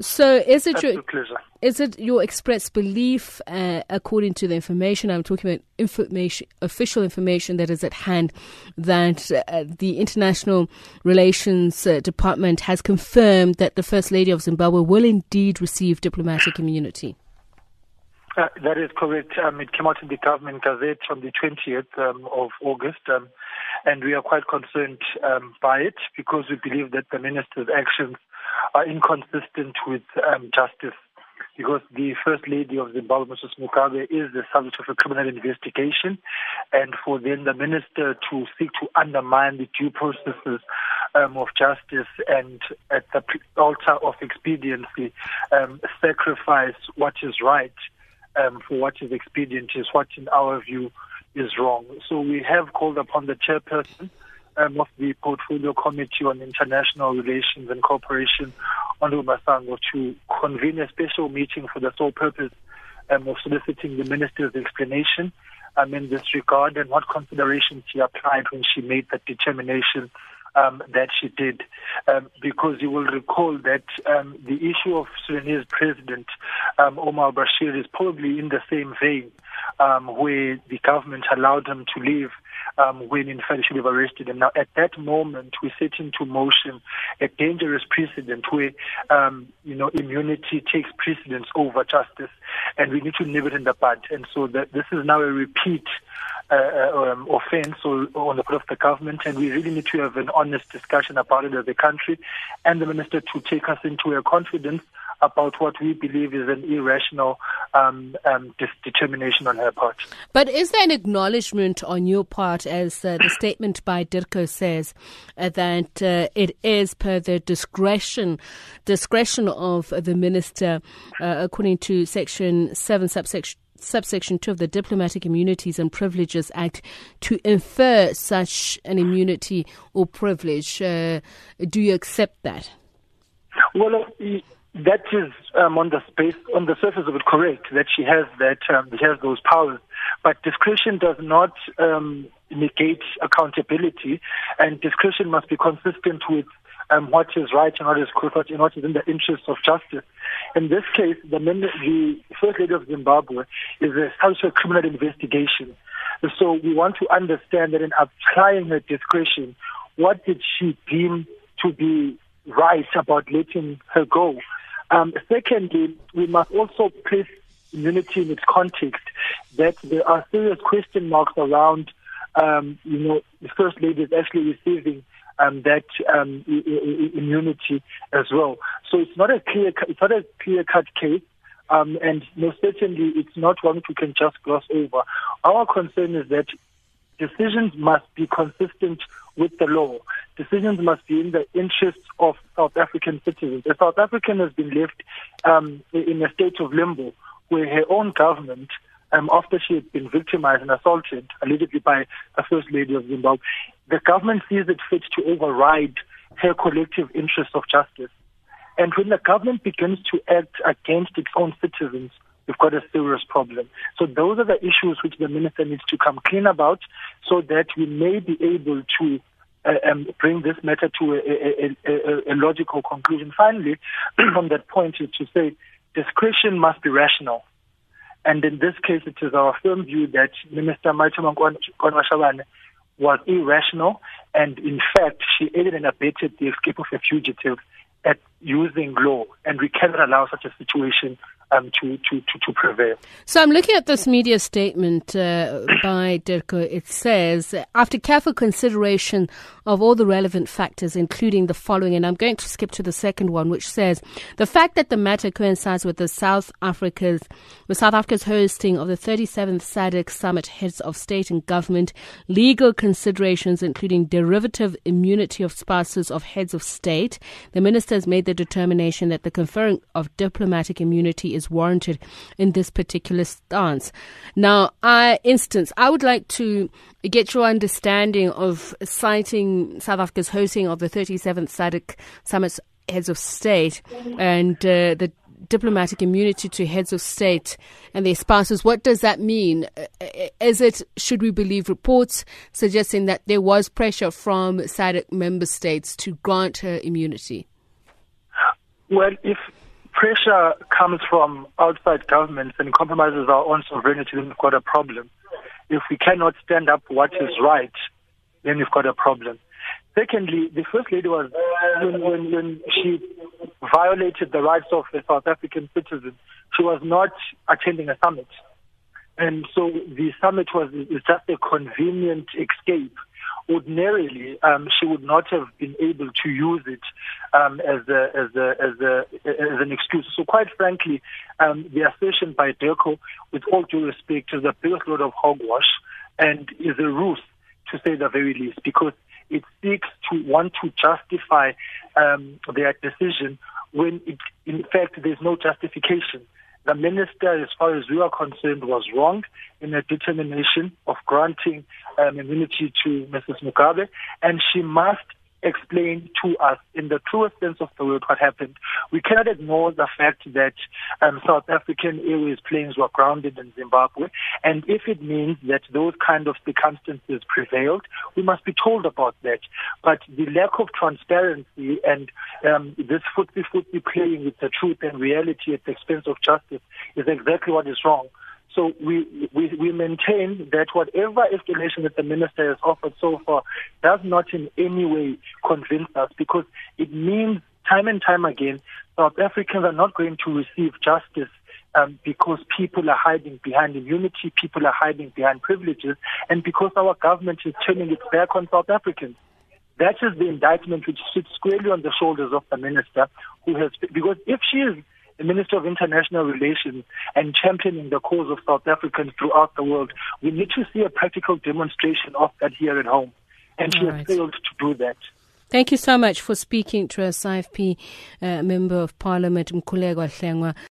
So, is it your is it your express belief, uh, according to the information I'm talking about, information, official information that is at hand, that uh, the International Relations uh, Department has confirmed that the First Lady of Zimbabwe will indeed receive diplomatic immunity? Uh, that is correct. Um, it came out in the government gazette on the 20th um, of August, um, and we are quite concerned um, by it because we believe that the minister's actions are inconsistent with um, justice. Because the First Lady of Zimbabwe, Mrs. Mugabe, is the subject of a criminal investigation, and for then the minister to seek to undermine the due processes um, of justice and at the altar of expediency um, sacrifice what is right um, for what is expedient is what, in our view, is wrong. So we have called upon the chairperson um, of the Portfolio Committee on International Relations and Cooperation, Honorable Masango, to convene a special meeting for the sole purpose um, of soliciting the minister's explanation um, in this regard and what considerations she applied when she made that determination um, that she did. Um, because you will recall that um, the issue of Sudanese President um, Omar Bashir is probably in the same vein um, where the government allowed him to leave um, when in fact should have arrested him. Now, at that moment, we set into motion a dangerous precedent where, um, you know, immunity takes precedence over justice, and we need to nip it in the bud. And so that this is now a repeat um, offense on the part of the government, and we really need to have an honest discussion about it as a country, and the minister to take us into a confidence about what we believe is an irrational um, um, determination on her part. But is there an acknowledgement on your part, as uh, the statement by DIRCO says, uh, that uh, it is per the discretion discretion of the minister, uh, according to Section Seven, subsection subsection 2 of the Diplomatic Immunities and Privileges Act to infer such an immunity or privilege. Uh, do you accept that? Well, that is um, on the space on the surface of it correct that she has that um, she has those powers, but discretion does not um, negate accountability, and discretion must be consistent with um, what is right and what is correct and what is in the interest of justice. In this case, the, the First Lady of Zimbabwe is a social criminal investigation. So we want to understand that in applying her discretion, what did she deem to be right about letting her go? Um, secondly, we must also place immunity in its context that there are serious question marks around, um, you know, the First Lady is actually receiving um, that um, immunity as well. So it's not a clear, it's not a clear cut case. Um, and most certainly, it's not one we can just gloss over. Our concern is that decisions must be consistent with the law. Decisions must be in the interests of South African citizens. A South African has been left um, in a state of limbo where her own government, um, after she had been victimized and assaulted, allegedly by a First Lady of Zimbabwe, the government sees it fit to override her collective interests of justice. And when the government begins to act against its own citizens, we've got a serious problem. So those are the issues which the minister needs to come clean about so that we may be able to uh, um, bring this matter to a, a, a, a logical conclusion. Finally, on that point is to say discretion must be rational. And in this case, it is our firm view that Minister Maite Nkoana-Mashabane was irrational, and in fact, she aided and abetted the escape of a fugitive at using law, and we cannot allow such a situation um, to, to, to, to, prevail. So I'm looking at this media statement uh, by DIRCO. It says, after careful consideration of all the relevant factors, including the following, and I'm going to skip to the second one, which says, the fact that the matter coincides with the South Africa's, with South Africa's hosting of the 37th SADC Summit Heads of State and Government, legal considerations, including derivative immunity of spouses of heads of state, the minister has made the determination that the conferring of diplomatic immunity is warranted in this particular stance. Now, I instance, I would like to get your understanding of citing South Africa's hosting of the 37th SADC Summit Heads of State and uh, the diplomatic immunity to heads of state and their spouses. What does that mean? Uh, is it, should we believe reports suggesting that there was pressure from SADC member states to grant her immunity? Well, if pressure comes from outside governments and compromises our own sovereignty, then we've got a problem. If we cannot stand up what is right, then we've got a problem. Secondly, the First Lady was, when, when, when she violated the rights of a South African citizen, she was not attending a summit. And so the summit was just a convenient escape ordinarily um, she would not have been able to use it um, as a, as a, as a, as an excuse. So quite frankly, um, the assertion by DIRCO, with all due respect, is a biggest load of hogwash and is a ruse to say the very least because it seeks to want to justify um, their decision when it, in fact there's no justification the minister, as far as we are concerned, was wrong in her determination of granting um, immunity to Mrs. Mugabe, and she must explain to us in the truest sense of the word what happened. We cannot ignore the fact that um, South African Airways planes were grounded in Zimbabwe, and if it means that those kind of circumstances prevailed, we must be told about that. But the lack of transparency and um, this footsie-footsie playing with the truth and reality at the expense of justice is exactly what is wrong. So we, we, we maintain that whatever explanation that the minister has offered so far does not in any way convince us because it means time and time again South Africans are not going to receive justice um, because people are hiding behind immunity, people are hiding behind privileges, and because our government is turning its back on South Africans. That is the indictment which sits squarely on the shoulders of the minister, who has because if she is the Minister of International Relations and championing the cause of South Africans throughout the world. We need to see a practical demonstration of that here at home. And All she right. has failed to do that. Thank you so much for speaking to us, IFP uh, Member of Parliament Mkhuleko Hlengwa.